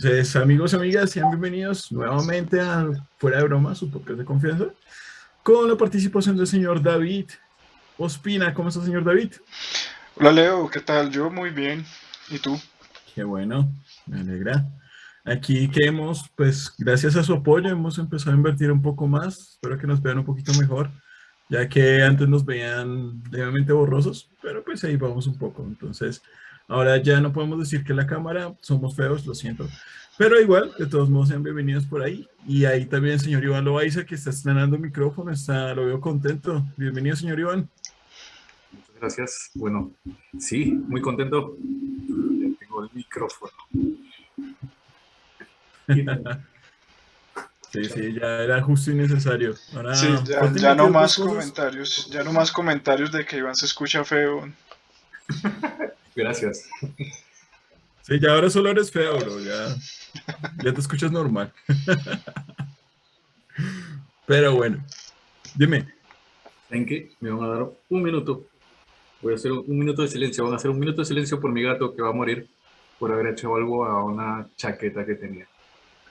Entonces, amigos y amigas, sean bienvenidos nuevamente a Fuera de Broma, su podcast de confianza, con la participación del señor David Ospina. ¿Cómo está, señor David? Hola, Leo, ¿qué tal? Yo muy bien. ¿Y tú? Qué bueno, me alegra. Aquí que hemos, pues, gracias a su apoyo, hemos empezado a invertir un poco más. Espero que nos vean un poquito mejor, ya que antes nos veían levemente borrosos, pero pues ahí vamos un poco. Entonces, Ahora ya no podemos decir que la cámara somos feos, lo siento. Pero igual, de todos modos, sean bienvenidos por ahí. Y ahí también el señor Iván Loaiza, que está estrenando el micrófono, está, lo veo contento. Bienvenido, señor Iván. Muchas gracias. Bueno, sí, muy contento. Ya tengo el micrófono. Sí, sí, ya era justo y necesario. sí, ya, ya no más comentarios, ya no más comentarios de que Iván se escucha feo. Gracias. Sí, ya ahora solo eres feo, bro. Ya, ya te escuchas normal. Pero bueno, dime. ¿En qué? Me van a dar un minuto. Voy a hacer un minuto de silencio. Van a hacer un minuto de silencio por mi gato que va a morir por haber hecho algo a una chaqueta que tenía.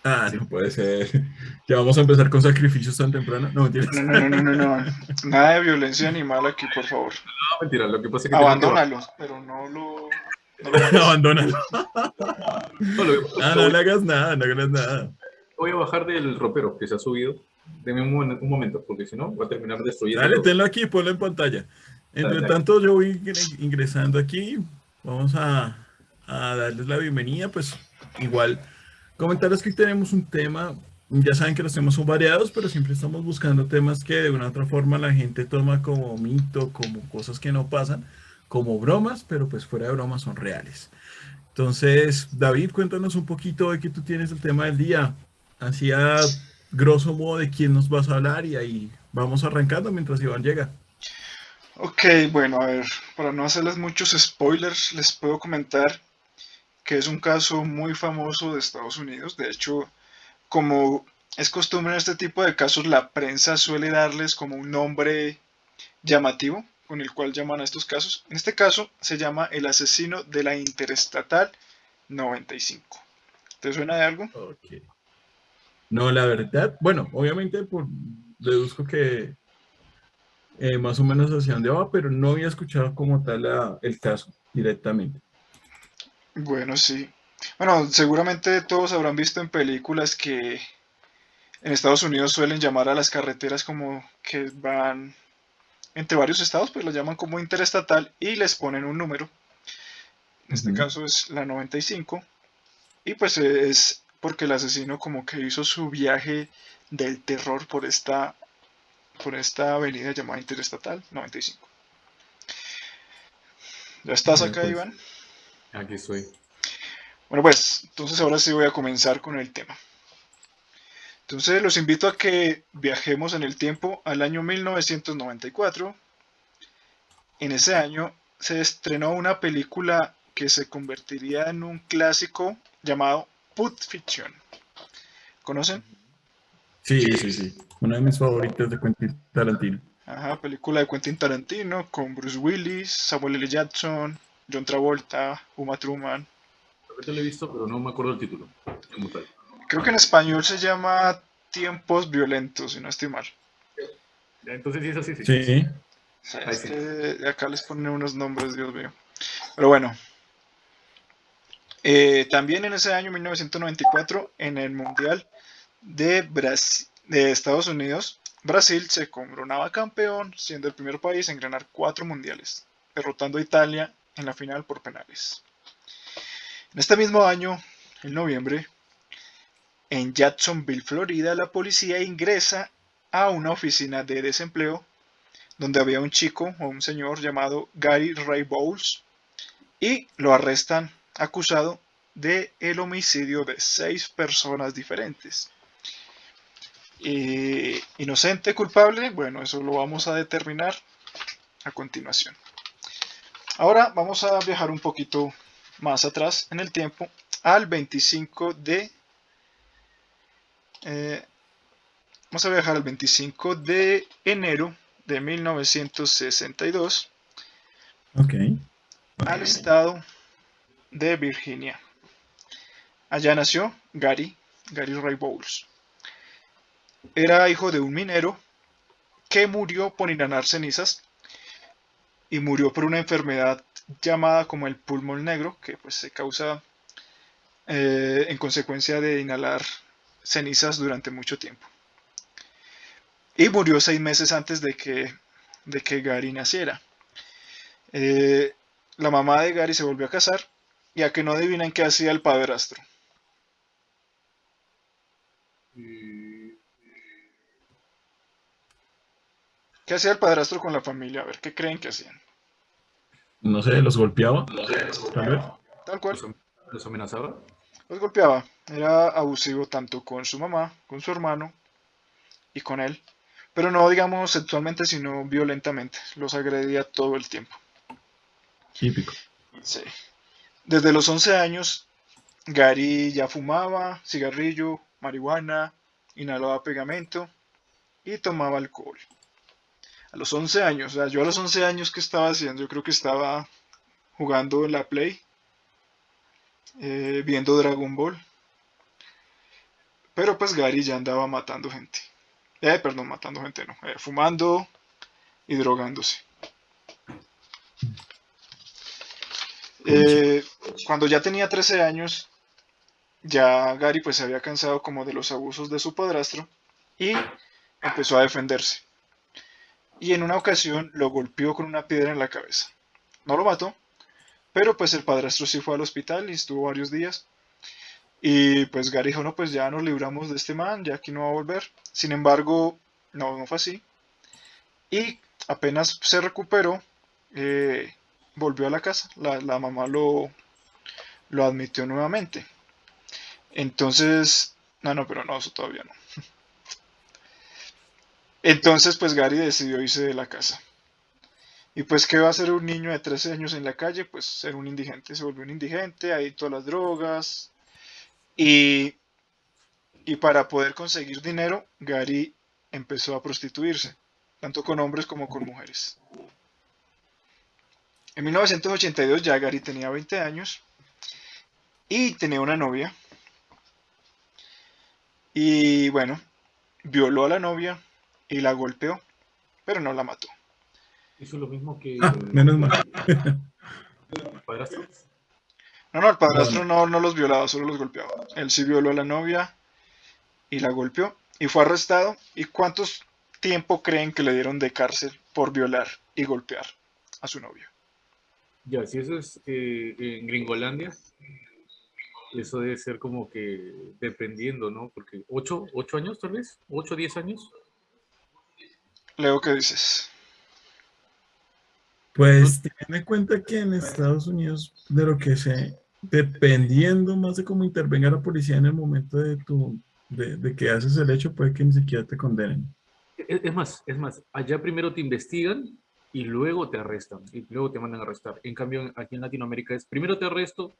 Ah, no puede ser. Ya vamos a empezar con sacrificios tan temprano. No, mentira. No, no, no, no, no, Nada de violencia animal aquí, por favor. No, mentira. Lo que pasa es que. Abandónalo, pero no lo. No Abandónalo. No, ah, no le hagas nada, no hagas nada. Voy a bajar del ropero que se ha subido. Deme un, un momento, porque si no, voy a terminar destruyendo. Dale, tenlo aquí, ponlo en pantalla. Entre tanto, yo voy ingresando aquí. Vamos a, a darles la bienvenida, pues igual Comentarios que tenemos un tema, ya saben que los temas son variados, pero siempre estamos buscando temas que de una u otra forma la gente toma como mito, como cosas que no pasan, como bromas, pero pues fuera de bromas son reales. Entonces, David, cuéntanos un poquito de que tú tienes el tema del día, así a grosso modo de quién nos vas a hablar y ahí vamos arrancando mientras Iván llega. Ok, bueno, a ver, para no hacerles muchos spoilers, les puedo comentar que es un caso muy famoso de Estados Unidos. De hecho, como es costumbre en este tipo de casos, la prensa suele darles como un nombre llamativo con el cual llaman a estos casos. En este caso se llama el asesino de la Interestatal 95. ¿Te suena de algo? No, la verdad, bueno, obviamente por, deduzco que eh, más o menos hacia dónde va, pero no había escuchado como tal el caso directamente. Bueno, sí. Bueno, seguramente todos habrán visto en películas que en Estados Unidos suelen llamar a las carreteras como que van entre varios estados, pues las llaman como interestatal y les ponen un número. En este caso es la 95. Y pues es porque el asesino como que hizo su viaje del terror por esta por esta avenida llamada Interestatal 95. ¿Ya estás acá, pues. Iván? Aquí estoy. Bueno, pues entonces ahora sí voy a comenzar con el tema. Entonces los invito a que viajemos en el tiempo al año 1994. En ese año se estrenó una película que se convertiría en un clásico llamado Put Fiction. ¿Conocen? Sí, sí, sí. Una de mis favoritas de Quentin Tarantino. Ajá, película de Quentin Tarantino con Bruce Willis, Samuel L. Jackson, John Travolta, Uma Truman. Yo lo he visto, pero no me acuerdo el título. Creo que en español se llama Tiempos Violentos, si no estoy mal. Entonces sí es así, sí. Sí. acá les ponen unos nombres, Dios mío. Pero bueno. Eh, también en ese año 1994, en el Mundial de, Brasil, de Estados Unidos, Brasil se coronaba campeón, siendo el primer país en ganar cuatro mundiales, derrotando a Italia en la final por penales. En este mismo año, en noviembre, en Jacksonville, Florida, la policía ingresa a una oficina de desempleo donde había un chico o un señor llamado Gary Ray Bowles y lo arrestan acusado de el homicidio de seis personas diferentes. inocente, culpable, bueno, eso lo vamos a determinar a continuación. Ahora vamos a viajar un poquito más atrás en el tiempo al 25 de... Eh, vamos a viajar al 25 de enero de 1962 okay. al estado de Virginia. Allá nació Gary, Gary Ray Bowles. Era hijo de un minero que murió por inhalar cenizas y murió por una enfermedad llamada como el pulmón negro, que pues se causa eh, en consecuencia de inhalar cenizas durante mucho tiempo. Y murió seis meses antes de que, de que Gary naciera. Eh, la mamá de Gary se volvió a casar, ya que no adivinan qué hacía el padrastro. ¿Qué hacía el padrastro con la familia? A ver, ¿qué creen que hacían? No sé, ¿los golpeaba? Tal cual. ¿Los amenazaba? Los golpeaba. Era abusivo tanto con su mamá, con su hermano y con él. Pero no, digamos, sexualmente, sino violentamente. Los agredía todo el tiempo. Típico. Sí. Desde los 11 años, Gary ya fumaba cigarrillo, marihuana, inhalaba pegamento y tomaba alcohol. A los 11 años, o sea, yo a los 11 años, ¿qué estaba haciendo? Yo creo que estaba jugando en la Play, eh, viendo Dragon Ball. Pero pues Gary ya andaba matando gente. Eh, perdón, matando gente no. Eh, fumando y drogándose. Eh, cuando ya tenía 13 años, ya Gary pues se había cansado como de los abusos de su padrastro y empezó a defenderse. Y en una ocasión lo golpeó con una piedra en la cabeza. No lo mató, pero pues el padrastro sí fue al hospital y estuvo varios días. Y pues Gary dijo, no, pues ya nos libramos de este man, ya aquí no va a volver. Sin embargo, no, no fue así. Y apenas se recuperó, eh, volvió a la casa. La, la mamá lo, lo admitió nuevamente. Entonces, no, no, pero no, eso todavía no. Entonces, pues Gary decidió irse de la casa. Y pues, ¿qué va a hacer un niño de 13 años en la calle? Pues ser un indigente. Se volvió un indigente, adicto a las drogas. Y, y para poder conseguir dinero, Gary empezó a prostituirse, tanto con hombres como con mujeres. En 1982 ya Gary tenía 20 años y tenía una novia. Y bueno, violó a la novia y la golpeó, pero no la mató. Hizo lo mismo que. Ah, menos mal. ¿El padrastro? No, no, el padrastro no, no los violaba, solo los golpeaba. Él sí violó a la novia y la golpeó y fue arrestado. ¿Y cuántos tiempo creen que le dieron de cárcel por violar y golpear a su novia? Ya, si eso es eh, en Gringolandia, eso debe ser como que dependiendo, ¿no? Porque ¿ocho, ocho años tal vez? ¿Ocho, diez años? Leo, ¿qué dices? Pues teniendo en cuenta que en Estados Unidos, de lo que sé, dependiendo más de cómo intervenga la policía en el momento de tu de, de que haces el hecho, puede que ni siquiera te condenen. Es, es más, es más, allá primero te investigan y luego te arrestan, y luego te mandan a arrestar. En cambio, aquí en Latinoamérica es primero te arresto,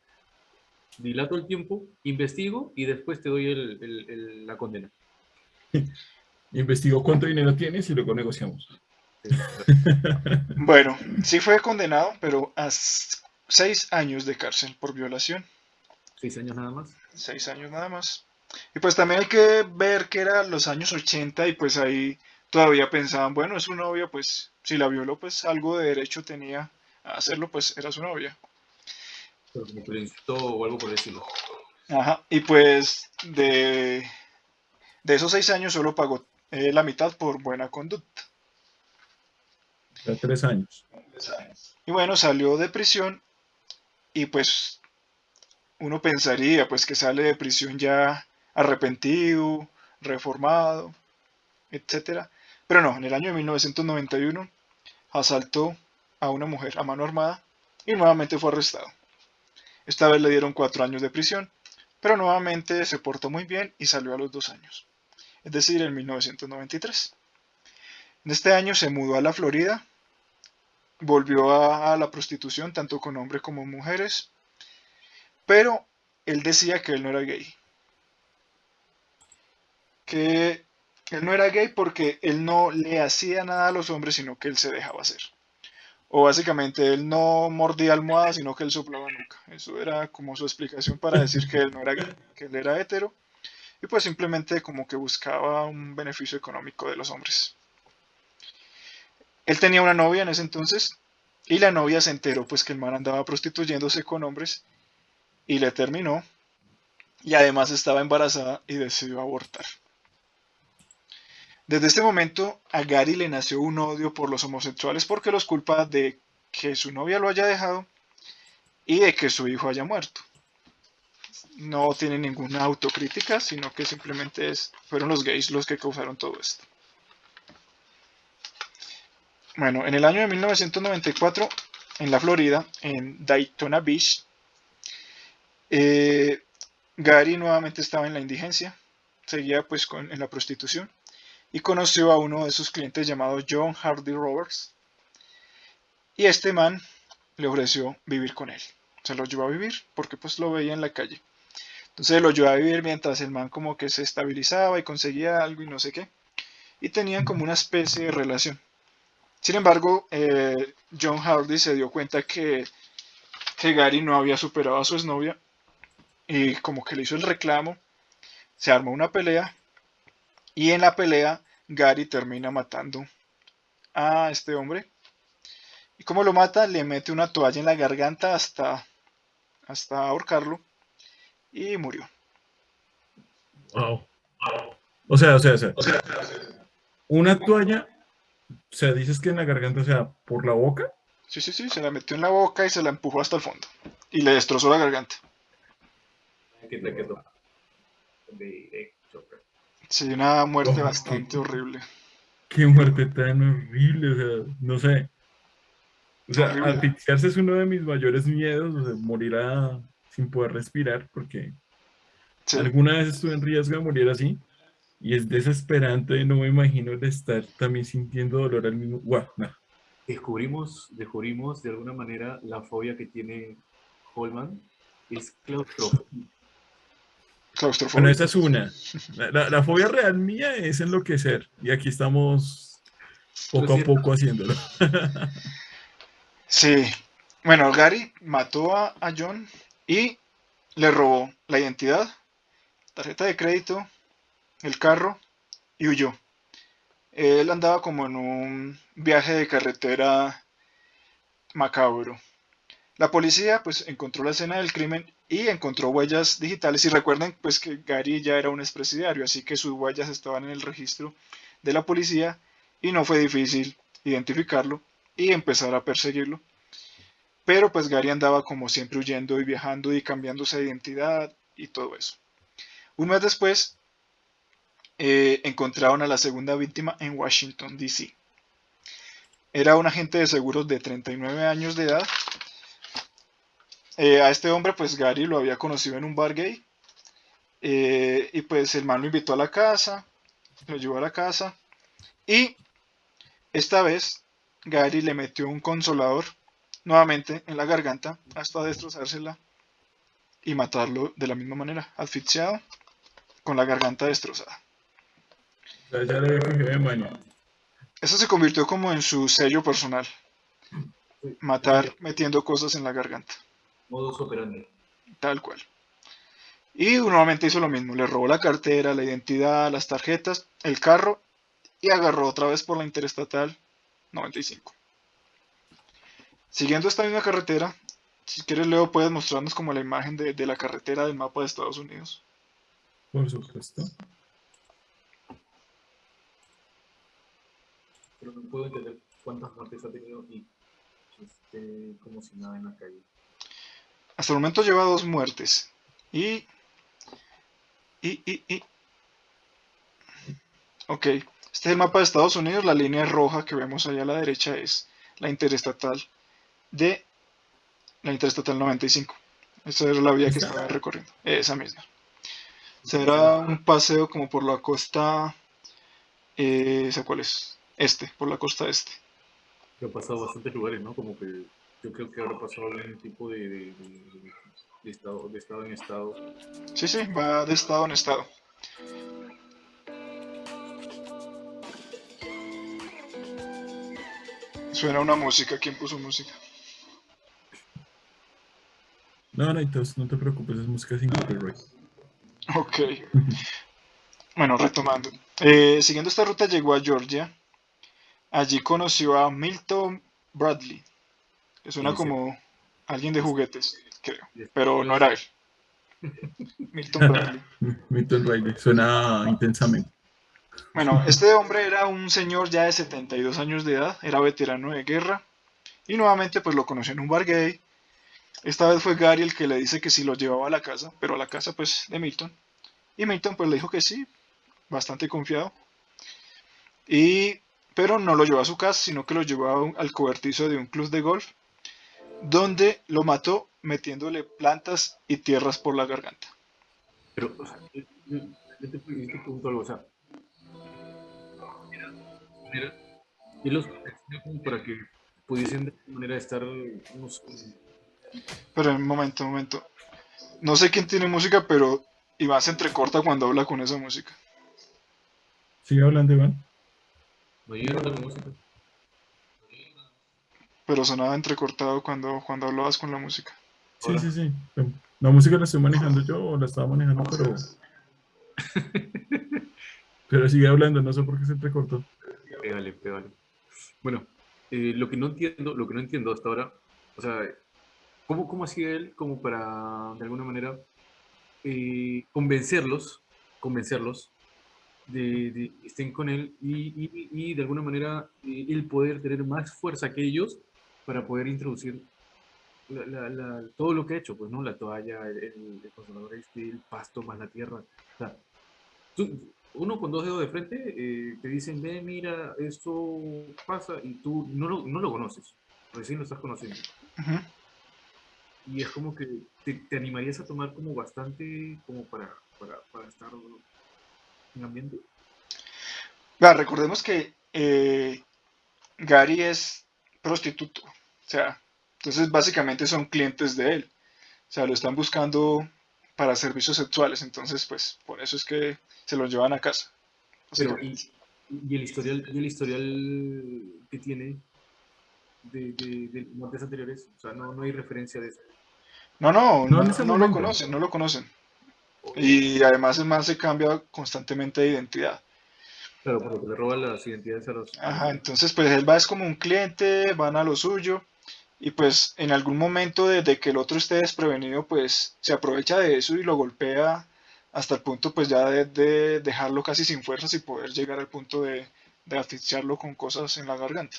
dilato el tiempo, investigo y después te doy el- el- el- la condena. Investigo cuánto dinero tienes y luego negociamos. Bueno, sí fue condenado, pero a seis años de cárcel por violación. Seis años nada más. Seis años nada más. Y pues también hay que ver que eran los años 80 y pues ahí todavía pensaban, bueno, es su novia, pues si la violó, pues algo de derecho tenía a hacerlo, pues era su novia. Pero o algo por el estilo. Ajá. Y pues de, de esos seis años solo pagó eh, la mitad por buena conducta. Ya tres años. Y bueno, salió de prisión y pues uno pensaría pues que sale de prisión ya arrepentido, reformado, etcétera. Pero no, en el año de 1991 asaltó a una mujer a mano armada y nuevamente fue arrestado. Esta vez le dieron cuatro años de prisión, pero nuevamente se portó muy bien y salió a los dos años, es decir, en 1993. En este año se mudó a la Florida volvió a, la prostitución tanto con hombres como mujeres, pero él decía que él no era gay. Que él no era gay porque él no le hacía nada a los hombres, sino que él se dejaba hacer. O básicamente él no mordía almohadas, sino que él soplaba nuca. Eso era como su explicación para decir que él no era gay. que él era hetero y pues simplemente como que buscaba un beneficio económico de los hombres. Él tenía una novia en ese entonces y la novia se enteró pues que el man andaba prostituyéndose con hombres y le terminó y además estaba embarazada y decidió abortar. Desde este momento a Gary le nació un odio por los homosexuales porque los culpa de que su novia lo haya dejado y de que su hijo haya muerto. No tiene ninguna autocrítica, sino que simplemente es, fueron los gays los que causaron todo esto. Bueno, en el año de 1994, en la Florida, en Daytona Beach, eh, Gary nuevamente estaba en la indigencia, seguía pues en la prostitución y conoció a uno de sus clientes llamado John Hardy Roberts y este man le ofreció vivir con él. Se lo llevó a vivir porque pues lo veía en la calle. Entonces lo llevó a vivir mientras el man como que se estabilizaba y conseguía algo y no sé qué. Y tenían como una especie de relación. Sin embargo, eh, John Hardy se dio cuenta que, que Gary no había superado a su exnovia y como que le hizo el reclamo, se armó una pelea y en la pelea Gary termina matando a este hombre. Y como lo mata, le mete una toalla en la garganta hasta, hasta ahorcarlo y murió. Wow. O sea, o sea, o sea, una toalla, o sea, dices que en la garganta, o sea, por la boca. Sí, sí, sí, se la metió en la boca y se la empujó hasta el fondo. Y le destrozó la garganta. Sí, una muerte Oh, bastante qué- horrible. Qué muerte tan horrible, o sea, no sé. O sea, asfixiarse es uno de mis mayores miedos, o sea, morir a- sin poder respirar, porque Sí, alguna vez estuve en riesgo de morir así, y es desesperante, no me imagino el estar también sintiendo dolor al mismo... Guau, no. Descubrimos, descubrimos de alguna manera la fobia que tiene Holman. Es claustrofobia. Bueno, claustrofobia. esa es una. La, la- la fobia real mía es enloquecer, y aquí estamos poco a poco haciéndolo. Sí. Bueno, Gary mató a, a John y le robó la identidad, tarjeta de crédito, el carro y huyó. Él andaba como en un viaje de carretera macabro. La policía pues encontró la escena del crimen y encontró huellas digitales y recuerden pues que Gary ya era un expresidiario, así que sus huellas estaban en el registro de la policía y no fue difícil identificarlo y empezar a perseguirlo. Pero pues Gary andaba como siempre huyendo y viajando y cambiándose de identidad y todo eso. Un mes después eh, encontraron a la segunda víctima en Washington, D.C. Era un agente de seguros de 39 años de edad. Eh, a este hombre pues Gary lo había conocido en un bar gay. Eh, y pues el man lo invitó a la casa, lo llevó a la casa. Y esta vez Gary le metió un consolador nuevamente en la garganta hasta destrozársela y matarlo de la misma manera, asfixiado, con la garganta destrozada. Ya le. Eso se convirtió como en su sello personal, matar metiendo cosas en la garganta, Modus operandi. tal cual. Y nuevamente hizo lo mismo, le robó la cartera, la identidad, las tarjetas, el carro y agarró otra vez por la interestatal 95. Siguiendo esta misma carretera, si quieres Leo puedes mostrarnos como la imagen de, de la carretera del mapa de Estados Unidos. Por supuesto. Pero no puedo entender cuántas muertes ha tenido y este, como si nada en la calle. Hasta el momento lleva dos muertes. Y. Y, y, y. Ok. Este es el mapa de Estados Unidos. La línea roja que vemos allá a la derecha es la interestatal de la interestatal 95. Esa era la vía que estaba recorriendo. Esa misma. Será un paseo como por la costa. Eh, ¿esa cuál es? Este, por la costa este. Que ha pasado bastantes lugares, ¿no? Como que yo creo que habrá pasado algún tipo de, de, de- de estado, de estado en estado. Sí, sí, va de estado en estado. Suena una música. ¿Quién puso música? No, no, entonces no te preocupes, es música sin copyright. Ok. Bueno, retomando. Eh, siguiendo esta ruta llegó a Georgia. Allí conoció a Milton Bradley. Que suena como alguien de juguetes, creo. Pero no era él. Milton Bradley. Milton Riley, suena intensamente. Bueno, este hombre era un señor ya de 72 años de edad, era veterano de guerra y nuevamente pues lo conoció en un bar gay. Esta vez fue Gary el que le dice que si lo llevaba a la casa, pero a la casa pues de Milton. Y Milton pues le dijo que sí, bastante confiado. Y pero no lo llevó a su casa, sino que lo llevó al cobertizo de un club de golf, donde lo mató metiéndole plantas y tierras por la garganta. Pero, o sea, pregunto algo, o sea, era, era, y los para que pudiesen de alguna manera estar unos, Pero un momento, un momento. No sé quién tiene música, pero Iván se entrecorta cuando habla con esa música. Sigue hablando, Iván. no llegaron a la música. Pero sonaba entrecortado cuando, cuando hablabas con la música. Sí, Hola. sí, sí. La música la estoy manejando yo o la estaba manejando, pero. Pero sigue hablando, no sé por qué se entrecortó. Pégale, pégale. Bueno, eh, lo que no entiendo, lo que no entiendo hasta ahora, o sea, ¿cómo, cómo hacía él como para, de alguna manera, eh, convencerlos, convencerlos de, de estén con él y, y- y de alguna manera eh, él poder tener más fuerza que ellos para poder introducir la- la- la- todo lo que ha hecho, pues, ¿no? La toalla, el, el, el consolador este, el pasto más la tierra. O sea, tú- uno con dos dedos de frente eh, te dicen, ve, mira, esto pasa y tú no lo, no lo conoces, recién lo estás conociendo. Ujú. Y es como que te, te animarías a tomar como bastante como para, para, para estar en ambiente. Vea, recordemos que eh, Gary es prostituto. O sea, entonces básicamente son clientes de él. O sea, lo están buscando para servicios sexuales. Entonces, pues, por eso es que se los llevan a casa. Pero, y el historial, y el historial que tiene de, de, de muertes anteriores, o sea, no, no hay referencia de eso. No, no, No no, lo conocen, no lo conocen. Y además el man se cambia constantemente de identidad. Claro, porque le roban las identidades a los... Ajá, entonces pues él va es como un cliente, van a lo suyo y pues en algún momento desde que el otro esté desprevenido pues se aprovecha de eso y lo golpea hasta el punto pues ya de, de dejarlo casi sin fuerzas y poder llegar al punto de, de asfixiarlo con cosas en la garganta.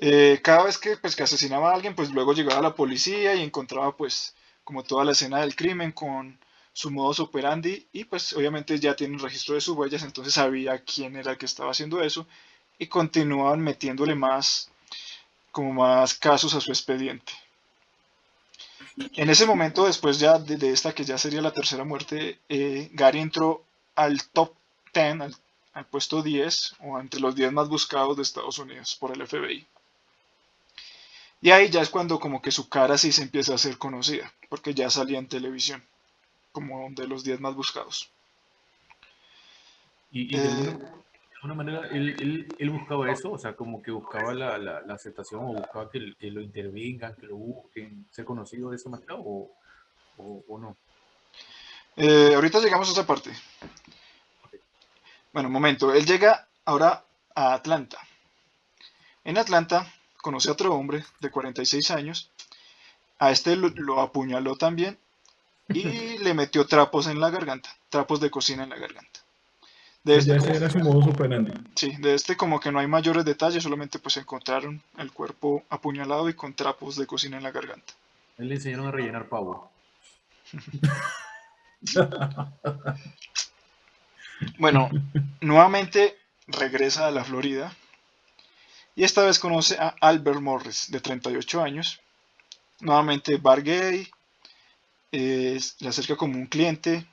Eh, cada vez que pues que asesinaba a alguien pues luego llegaba la policía y encontraba pues como toda la escena del crimen con su modus operandi y pues obviamente ya tienen registro de sus huellas, entonces sabía quién era el que estaba haciendo eso y continuaban metiéndole más, como más casos a su expediente. En ese momento, después ya de, de esta que ya sería la tercera muerte, eh, Gary entró al top 10, al, al puesto 10 o entre los 10 más buscados de Estados Unidos por el FBI. Y ahí ya es cuando como que su cara sí se empieza a hacer conocida, porque ya salía en televisión como de los 10 más buscados. Y, y de, Eh, alguna, de alguna manera él, él, él buscaba eso, o sea, como que buscaba la, la, la aceptación o buscaba que, que lo intervengan, que lo busquen, ser conocido de esa manera o, o, o no. Eh, ahorita llegamos a esa parte. Bueno, un momento. Él llega ahora a Atlanta. En Atlanta conoce a otro hombre de 46 años. A este lo, lo apuñaló también y le metió trapos en la garganta, trapos de cocina en la garganta. De Pues ya este, era su modus operandi. sí, de este como que no hay mayores detalles, solamente pues encontraron el cuerpo apuñalado y con trapos de cocina en la garganta. Él le enseñaron a rellenar pavo. Bueno, nuevamente regresa a la Florida y esta vez conoce a Albert Morris, de 38 años. Nuevamente bar gay, eh, le acerca como un cliente,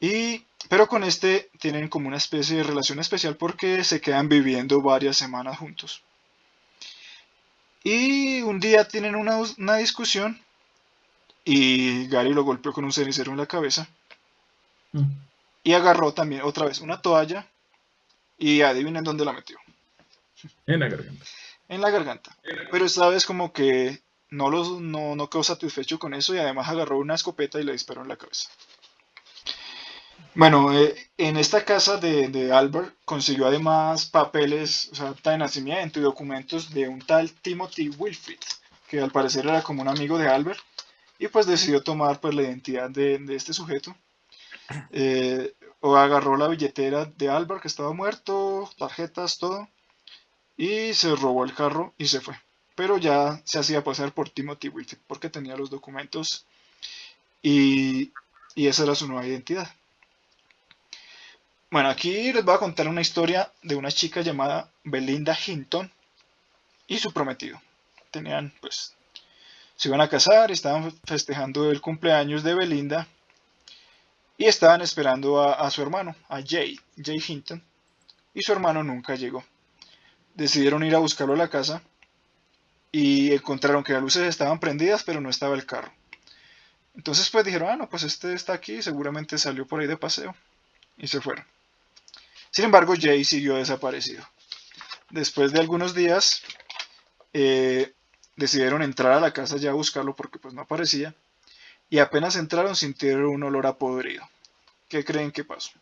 y, pero con este tienen como una especie de relación especial porque se quedan viviendo varias semanas juntos. Y un día tienen una, una discusión y Gary lo golpeó con un cenicero en la cabeza. Mm. Y agarró también otra vez una toalla y adivinen dónde la metió. En la garganta. En la garganta. Pero esta vez como que no, los, no, no quedó satisfecho con eso y además agarró una escopeta y le disparó en la cabeza. Bueno, eh, en esta casa de, de, Albert consiguió además papeles, o sea, acta de nacimiento y documentos de un tal Timothy Wilfrid, que al parecer era como un amigo de Albert, y pues decidió tomar pues la identidad de, de este sujeto. Eh, o agarró la billetera de Albert que estaba muerto, tarjetas, todo, y se robó el carro y se fue. Pero ya se hacía pasar por Timothy Wilfrid porque tenía los documentos y, y esa era su nueva identidad. Bueno, aquí les voy a contar una historia de una chica llamada Belinda Hinton y su prometido. Tenían, pues, se iban a casar, estaban festejando el cumpleaños de Belinda y estaban esperando a, su hermano, a Jay, Jay Hinton, y su hermano nunca llegó. Decidieron ir a buscarlo a la casa y encontraron que las luces estaban prendidas, pero no estaba el carro. Entonces pues dijeron, ah, no, pues este está aquí, seguramente salió por ahí de paseo. Y se fueron. Sin embargo, Jay siguió desaparecido. Después de algunos días, eh, decidieron entrar a la casa ya a buscarlo porque pues no aparecía. Y apenas entraron sintieron un olor a podrido. ¿Qué creen que pasó?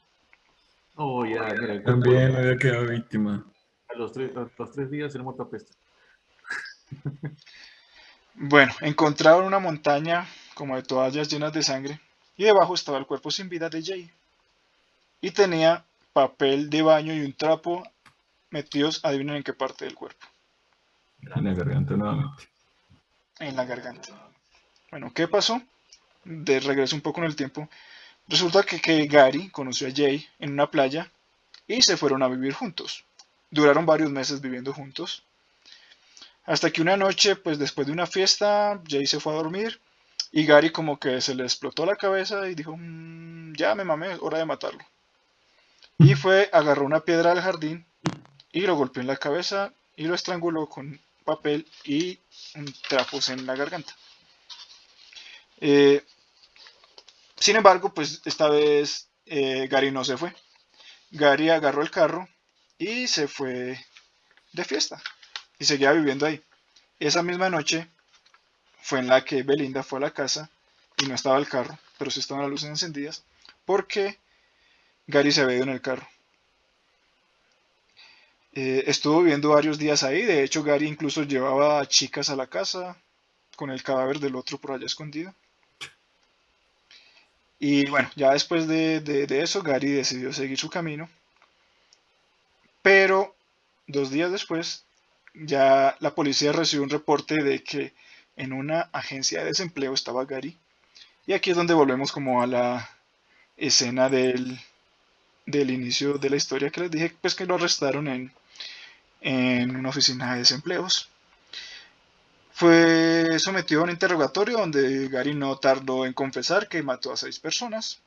Oh, ya, mira, También había quedado víctima. A los tres, los tres días el motopesta. bueno, encontraron una montaña como de toallas llenas de sangre y debajo estaba el cuerpo sin vida de Jay. Y tenía papel de baño y un trapo metidos, adivinen en qué parte del cuerpo. En la garganta nuevamente. En la garganta. Bueno, ¿qué pasó? De regreso un poco en el tiempo. Resulta que, que Gary conoció a Jay en una playa y se fueron a vivir juntos. Duraron varios meses viviendo juntos. Hasta que una noche, pues después de una fiesta, Jay se fue a dormir y Gary como que se le explotó la cabeza y dijo, mm, ya me mamé, hora de matarlo. Y fue, agarró una piedra del jardín y lo golpeó en la cabeza y lo estranguló con papel y trapos en la garganta. Eh, sin embargo, pues esta vez eh, Gary no se fue. Gary agarró el carro y se fue de fiesta y seguía viviendo ahí. Esa misma noche fue en la que Belinda fue a la casa y no estaba el carro, pero sí estaban las luces encendidas, porque Gary se había ido en el carro. Eh, estuvo viviendo varios días ahí, de hecho Gary incluso llevaba a chicas a la casa con el cadáver del otro por allá escondido. Y bueno, ya después de, de eso Gary decidió seguir su camino, pero dos días después ya la policía recibió un reporte de que en una agencia de desempleo estaba Gary. Y aquí es donde volvemos como a la escena del, del inicio de la historia que les dije, pues que lo arrestaron en, en una oficina de desempleos. Fue sometido a un interrogatorio donde Gary no tardó en confesar que mató a seis personas.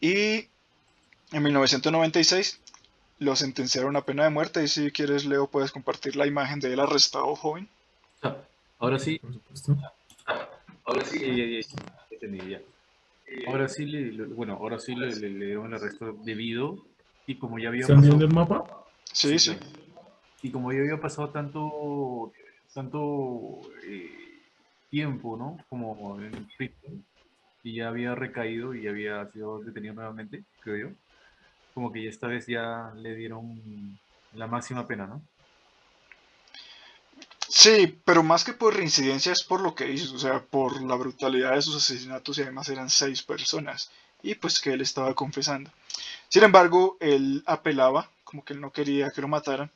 Y en 1996 lo sentenciaron a pena de muerte. Y si quieres, Leo, puedes compartir la imagen de él arrestado joven. Ahora sí. Ahora sí, ya. Ahora sí, le, bueno, ahora sí le, dieron el arresto debido y como ya había pasado... el mapa? Sí, sí. Y como ya había pasado tanto, tanto eh, tiempo, ¿no? Como en y ya había recaído y había sido detenido nuevamente, creo yo. Como que esta vez ya le dieron la máxima pena, ¿no? Sí, pero más que por reincidencia es por lo que hizo, o sea, por la brutalidad de sus asesinatos y además eran seis personas y pues que él estaba confesando. Sin embargo, él apelaba, como que él no quería que lo mataran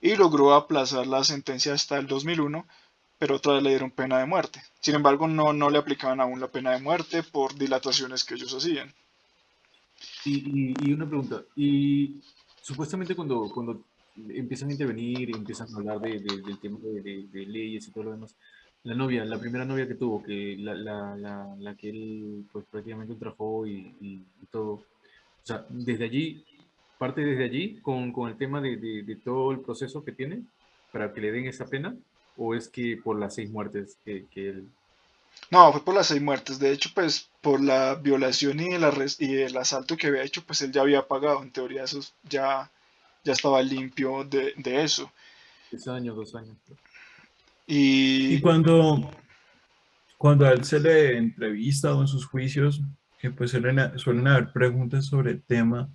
y logró aplazar la sentencia hasta el 2001, pero otra vez le dieron pena de muerte. Sin embargo, no, no le aplicaban aún la pena de muerte por dilataciones que ellos hacían. Y, y, una pregunta, y supuestamente cuando, cuando empiezan a intervenir y empiezan a hablar de, del tema de, leyes y todo lo demás. La novia, la primera novia que tuvo, que la, la, la, que él pues prácticamente ultrajó y, y, todo. O sea, desde allí, parte desde allí con, con el tema de, de, todo el proceso que tiene para que le den esa pena, o es que por las seis muertes que, que él... No, fue por las seis muertes. De hecho, pues por la violación y el, y el asalto que había hecho, pues él ya había pagado. En teoría, eso ya ya estaba limpio de, de eso. Dos años, dos años. Y, Y cuando, cuando a él se le entrevista o en sus juicios, que pues suelen, suelen haber preguntas sobre el tema,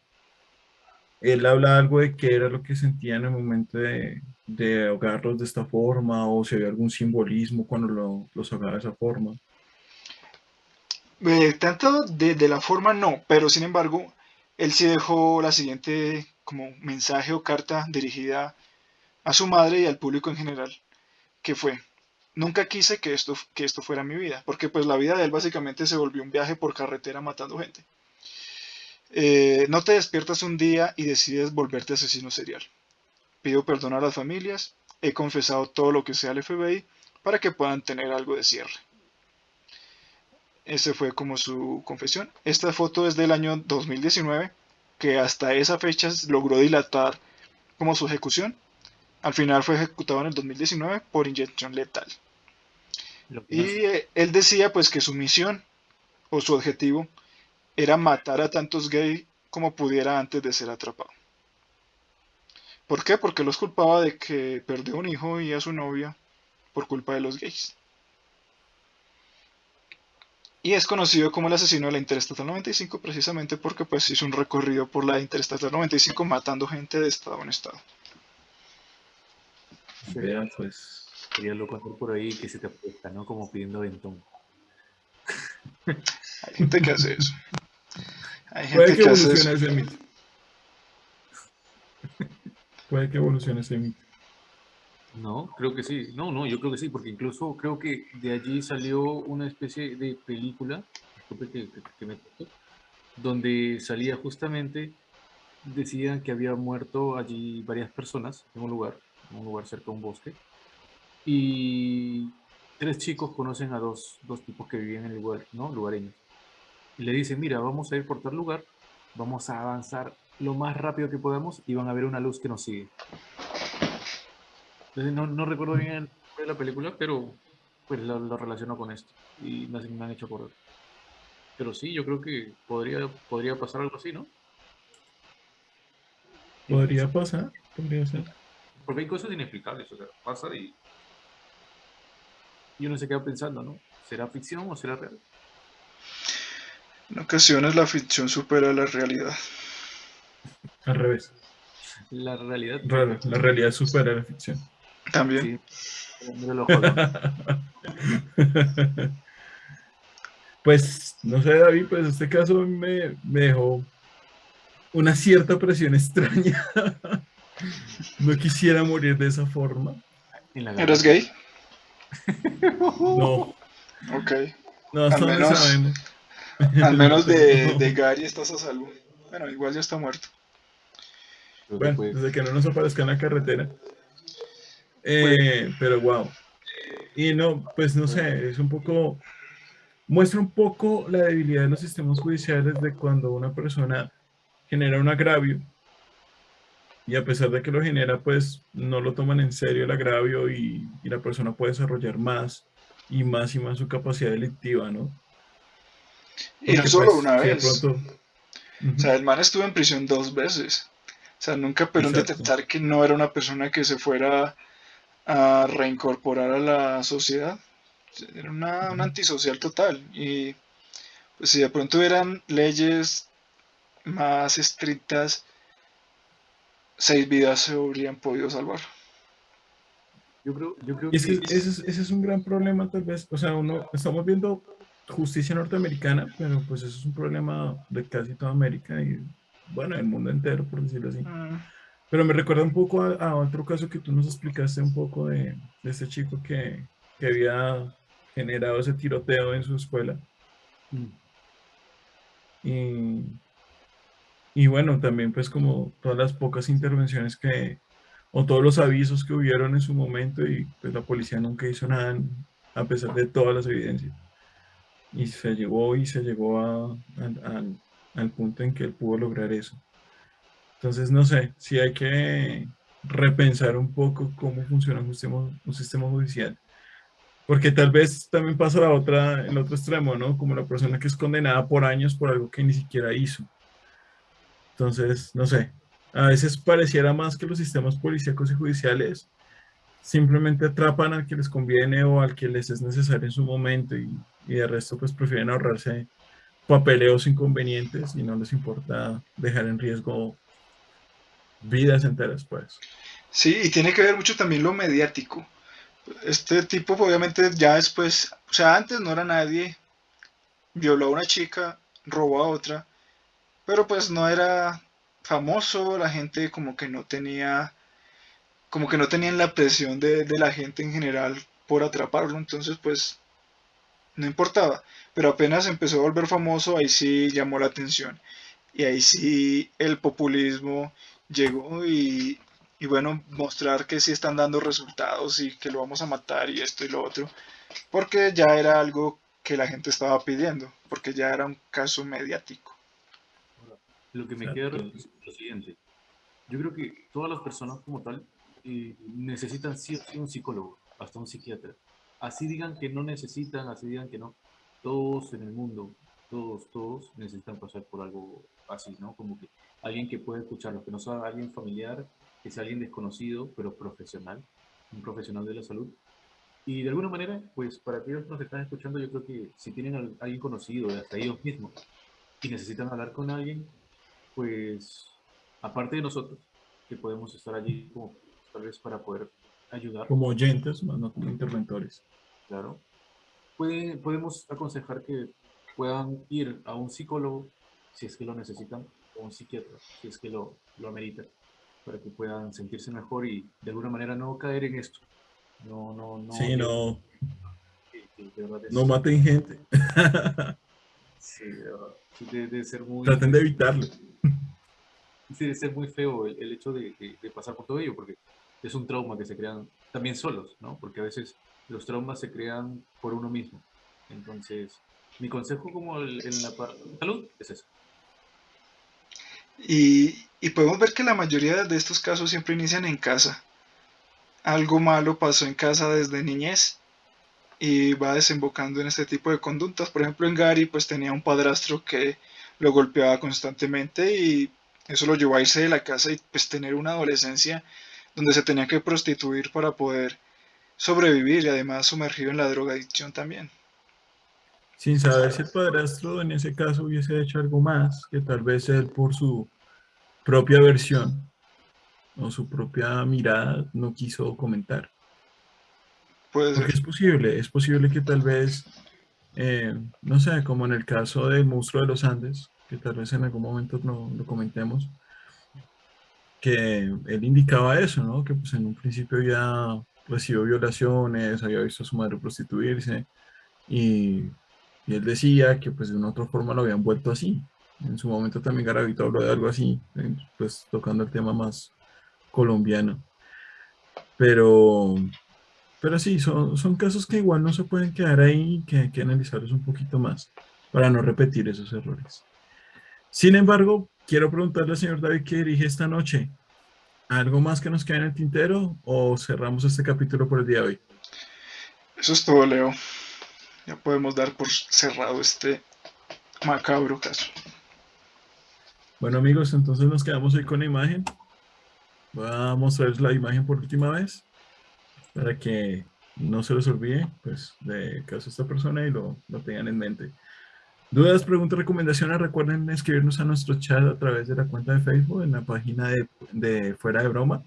él habla algo de qué era lo que sentía en el momento de, de ahogarlos de esta forma o si había algún simbolismo cuando lo- los ahogaba de esa forma. eh, tanto de, de la forma no, pero sin embargo, él sí dejó la siguiente como mensaje o carta dirigida a su madre y al público en general, que fue, nunca quise que esto, que esto fuera mi vida, porque pues la vida de él básicamente se volvió un viaje por carretera matando gente. Eh, no te despiertas un día y decides volverte asesino serial. Pido perdón a las familias, he confesado todo lo que sea al FBI para que puedan tener algo de cierre. Ese fue como su confesión. Esta foto es del año 2019, que hasta esa fecha logró dilatar como su ejecución. Al final fue ejecutado en el 2019 por inyección letal. Y eh, él decía pues que su misión o su objetivo era matar a tantos gays como pudiera antes de ser atrapado. ¿Por qué? Porque los culpaba de que perdió un hijo y a su novia por culpa de los gays. Y es conocido como el asesino de la Interestatal 95 precisamente porque pues hizo un recorrido por la Interestatal 95 matando gente de estado en estado. sería, Vea, pues. sería loco andar por ahí que se te apuesta, ¿no? Como pidiendo ventón. Hay gente que hace eso. Hay Puede que que evolucione ese mito. Puede que evolucione ese mito. No, creo que sí. No, no, yo creo que sí, porque incluso creo que de allí salió una especie de película, disculpe que, que- que me donde salía justamente, decían que había muerto allí varias personas en un lugar, en un lugar cerca de un bosque, y tres chicos conocen a dos, dos tipos que vivían en el lugar, ¿no? Lugareños. Y le dicen, mira, vamos a ir por tal lugar, vamos a avanzar lo más rápido que podamos y van a ver una luz que nos sigue. Entonces, no, no recuerdo bien el nombre de la película, pero pues lo, lo relaciono con esto y me, han- me han hecho acordar. Pero sí, yo creo que podría, podría pasar algo así, ¿no? Podría pasar, podría ser. Porque hay cosas inexplicables, o sea, pasa y y uno se queda pensando, ¿no? ¿Será ficción o será real? En ocasiones la ficción supera la realidad. Al revés. La realidad. Raro, la realidad supera la ficción. También. Sí. Pues, no sé, David, pues este caso me, me dejó una cierta presión extraña. No quisiera morir de esa forma. ¿Eres gay? No, Ok. no, hasta Al menos- saben. Al menos de, de Gary estás a salvo. Bueno, igual ya está muerto. Que Bueno, puede- desde que no nos aparezca en la carretera. Eh, pero wow. Y no, pues no sé, es un poco, muestra un poco la debilidad de los sistemas judiciales de cuando una persona genera un agravio y a pesar de que lo genera, pues no lo toman en serio el agravio y, y la persona puede desarrollar más y más y más su capacidad delictiva, ¿no? Y no solo pues, una vez. O sea, el man estuvo en prisión dos veces. O sea, nunca pudieron detectar que no era una persona que se fuera a reincorporar a la sociedad. Era una, un antisocial total. Y pues si de pronto hubieran leyes más estrictas, seis vidas se habrían podido salvar. Yo creo, yo creo Y es que que ese es, ese es un gran problema, tal vez. O sea, uno, estamos viendo justicia norteamericana, pero pues eso es un problema de casi toda América y, bueno, el mundo entero, por decirlo así. Mm, Pero me recuerda un poco a, a otro caso que tú nos explicaste un poco de, de este chico que, que había generado ese tiroteo en su escuela. Mm, Y, y bueno, también pues como todas las pocas intervenciones que, o todos los avisos que hubieron en su momento y pues la policía nunca hizo nada a pesar de todas las evidencias. Y se llegó y se llegó al punto en que él pudo lograr eso. Entonces, no sé, si hay que repensar un poco cómo funciona un sistema, un sistema judicial. Porque tal vez también pasa la otra, el otro extremo, ¿no? Como la persona que es condenada por años por algo que ni siquiera hizo. Entonces, no sé, a veces pareciera más que los sistemas policíacos y judiciales simplemente atrapan al que les conviene o al que les es necesario en su momento y, y de resto pues prefieren ahorrarse papeleos inconvenientes y no les importa dejar en riesgo vidas enteras pues. Sí, y tiene que ver mucho también lo mediático. Este tipo obviamente ya después, o sea, antes no era nadie, violó a una chica, robó a otra, pero pues no era famoso, la gente como que no tenía, como que no tenían la presión de, de la gente en general por atraparlo, entonces pues no importaba, pero apenas empezó a volver famoso, ahí sí llamó la atención, y ahí sí el populismo llegó y, y bueno, mostrar que sí están dando resultados y que lo vamos a matar y esto y lo otro, porque ya era algo que la gente estaba pidiendo, porque ya era un caso mediático. Lo que me queda es lo siguiente. Yo creo que todas las personas como tal eh, necesitan sí un psicólogo, hasta un psiquiatra. Así digan que no necesitan, así digan que no. Todos en el mundo, todos, todos necesitan pasar por algo así, ¿no? Como que alguien que pueda escucharlos, que no sea alguien familiar, que sea alguien desconocido, pero profesional, un profesional de la salud. Y de alguna manera, pues para aquellos que nos están escuchando, yo creo que si tienen a alguien conocido, hasta ellos mismos, y necesitan hablar con alguien, pues aparte de nosotros, que podemos estar allí como tal vez para poder ayudar. Como oyentes, no como interventores. Claro. Puede, podemos aconsejar que puedan ir a un psicólogo si es que lo necesitan, o un psiquiatra si es que lo, lo ameritan para que puedan sentirse mejor y de alguna manera no caer en esto. No, no, no. Sí, no. no maten gente. sí, de debe, ser muy. Traten de evitarlo. Sí, debe ser muy feo el, hecho de, de, pasar por todo ello, porque es un trauma que se crean también solos, ¿no? Porque a veces los traumas se crean por uno mismo. Entonces, mi consejo como en la parte salud es eso. Y, y podemos ver que la mayoría de estos casos siempre inician en casa. Algo malo pasó en casa desde niñez y va desembocando en este tipo de conductas. Por ejemplo, en Gary pues tenía un padrastro que lo golpeaba constantemente y eso lo llevó a irse de la casa y pues tener una adolescencia donde se tenía que prostituir para poder sobrevivir y además sumergido en la drogadicción también. Sin saber si el padrastro en ese caso hubiese hecho algo más, que tal vez él por su propia versión o su propia mirada no quiso comentar. Porque es posible, es posible que tal vez, eh, no sé, como en el caso del monstruo de los Andes, que tal vez en algún momento no, lo comentemos, que él indicaba eso, ¿no? Que pues en un principio ya recibió violaciones, había visto a su madre prostituirse y, y él decía que pues de una otra forma lo habían vuelto así, en su momento también Garavito habló de algo así, pues tocando el tema más colombiano. Pero, pero sí, son, son casos que igual no se pueden quedar ahí, que hay que analizarlos un poquito más para no repetir esos errores. Sin embargo, quiero preguntarle al señor David qué dirige esta noche. ¿Algo más que nos queda en el tintero o cerramos este capítulo por el día de hoy? Eso es todo, Leo. Ya podemos dar por cerrado este macabro caso. Bueno amigos, entonces nos quedamos hoy con la imagen. Voy a mostrarles la imagen por última vez para que no se les olvide pues de caso esta persona y lo, lo tengan en mente. Dudas, preguntas, recomendaciones, recuerden escribirnos a nuestro chat a través de la cuenta de Facebook en la página de, de Fuera de Broma.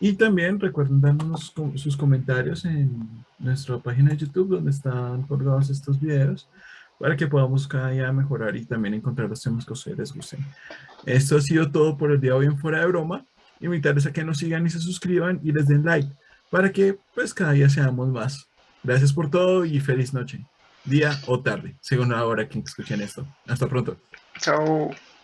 Y también recuerden darnos sus comentarios en nuestra página de YouTube donde están colgados estos videos para que podamos cada día mejorar y también encontrar los temas que ustedes gusten. Esto ha sido todo por el día de hoy en Fuera de Broma. Invitarles a que nos sigan y se suscriban y les den like para que pues cada día seamos más. Gracias por todo y feliz noche, día o tarde, según la hora que escuchen esto. Hasta pronto. Chao.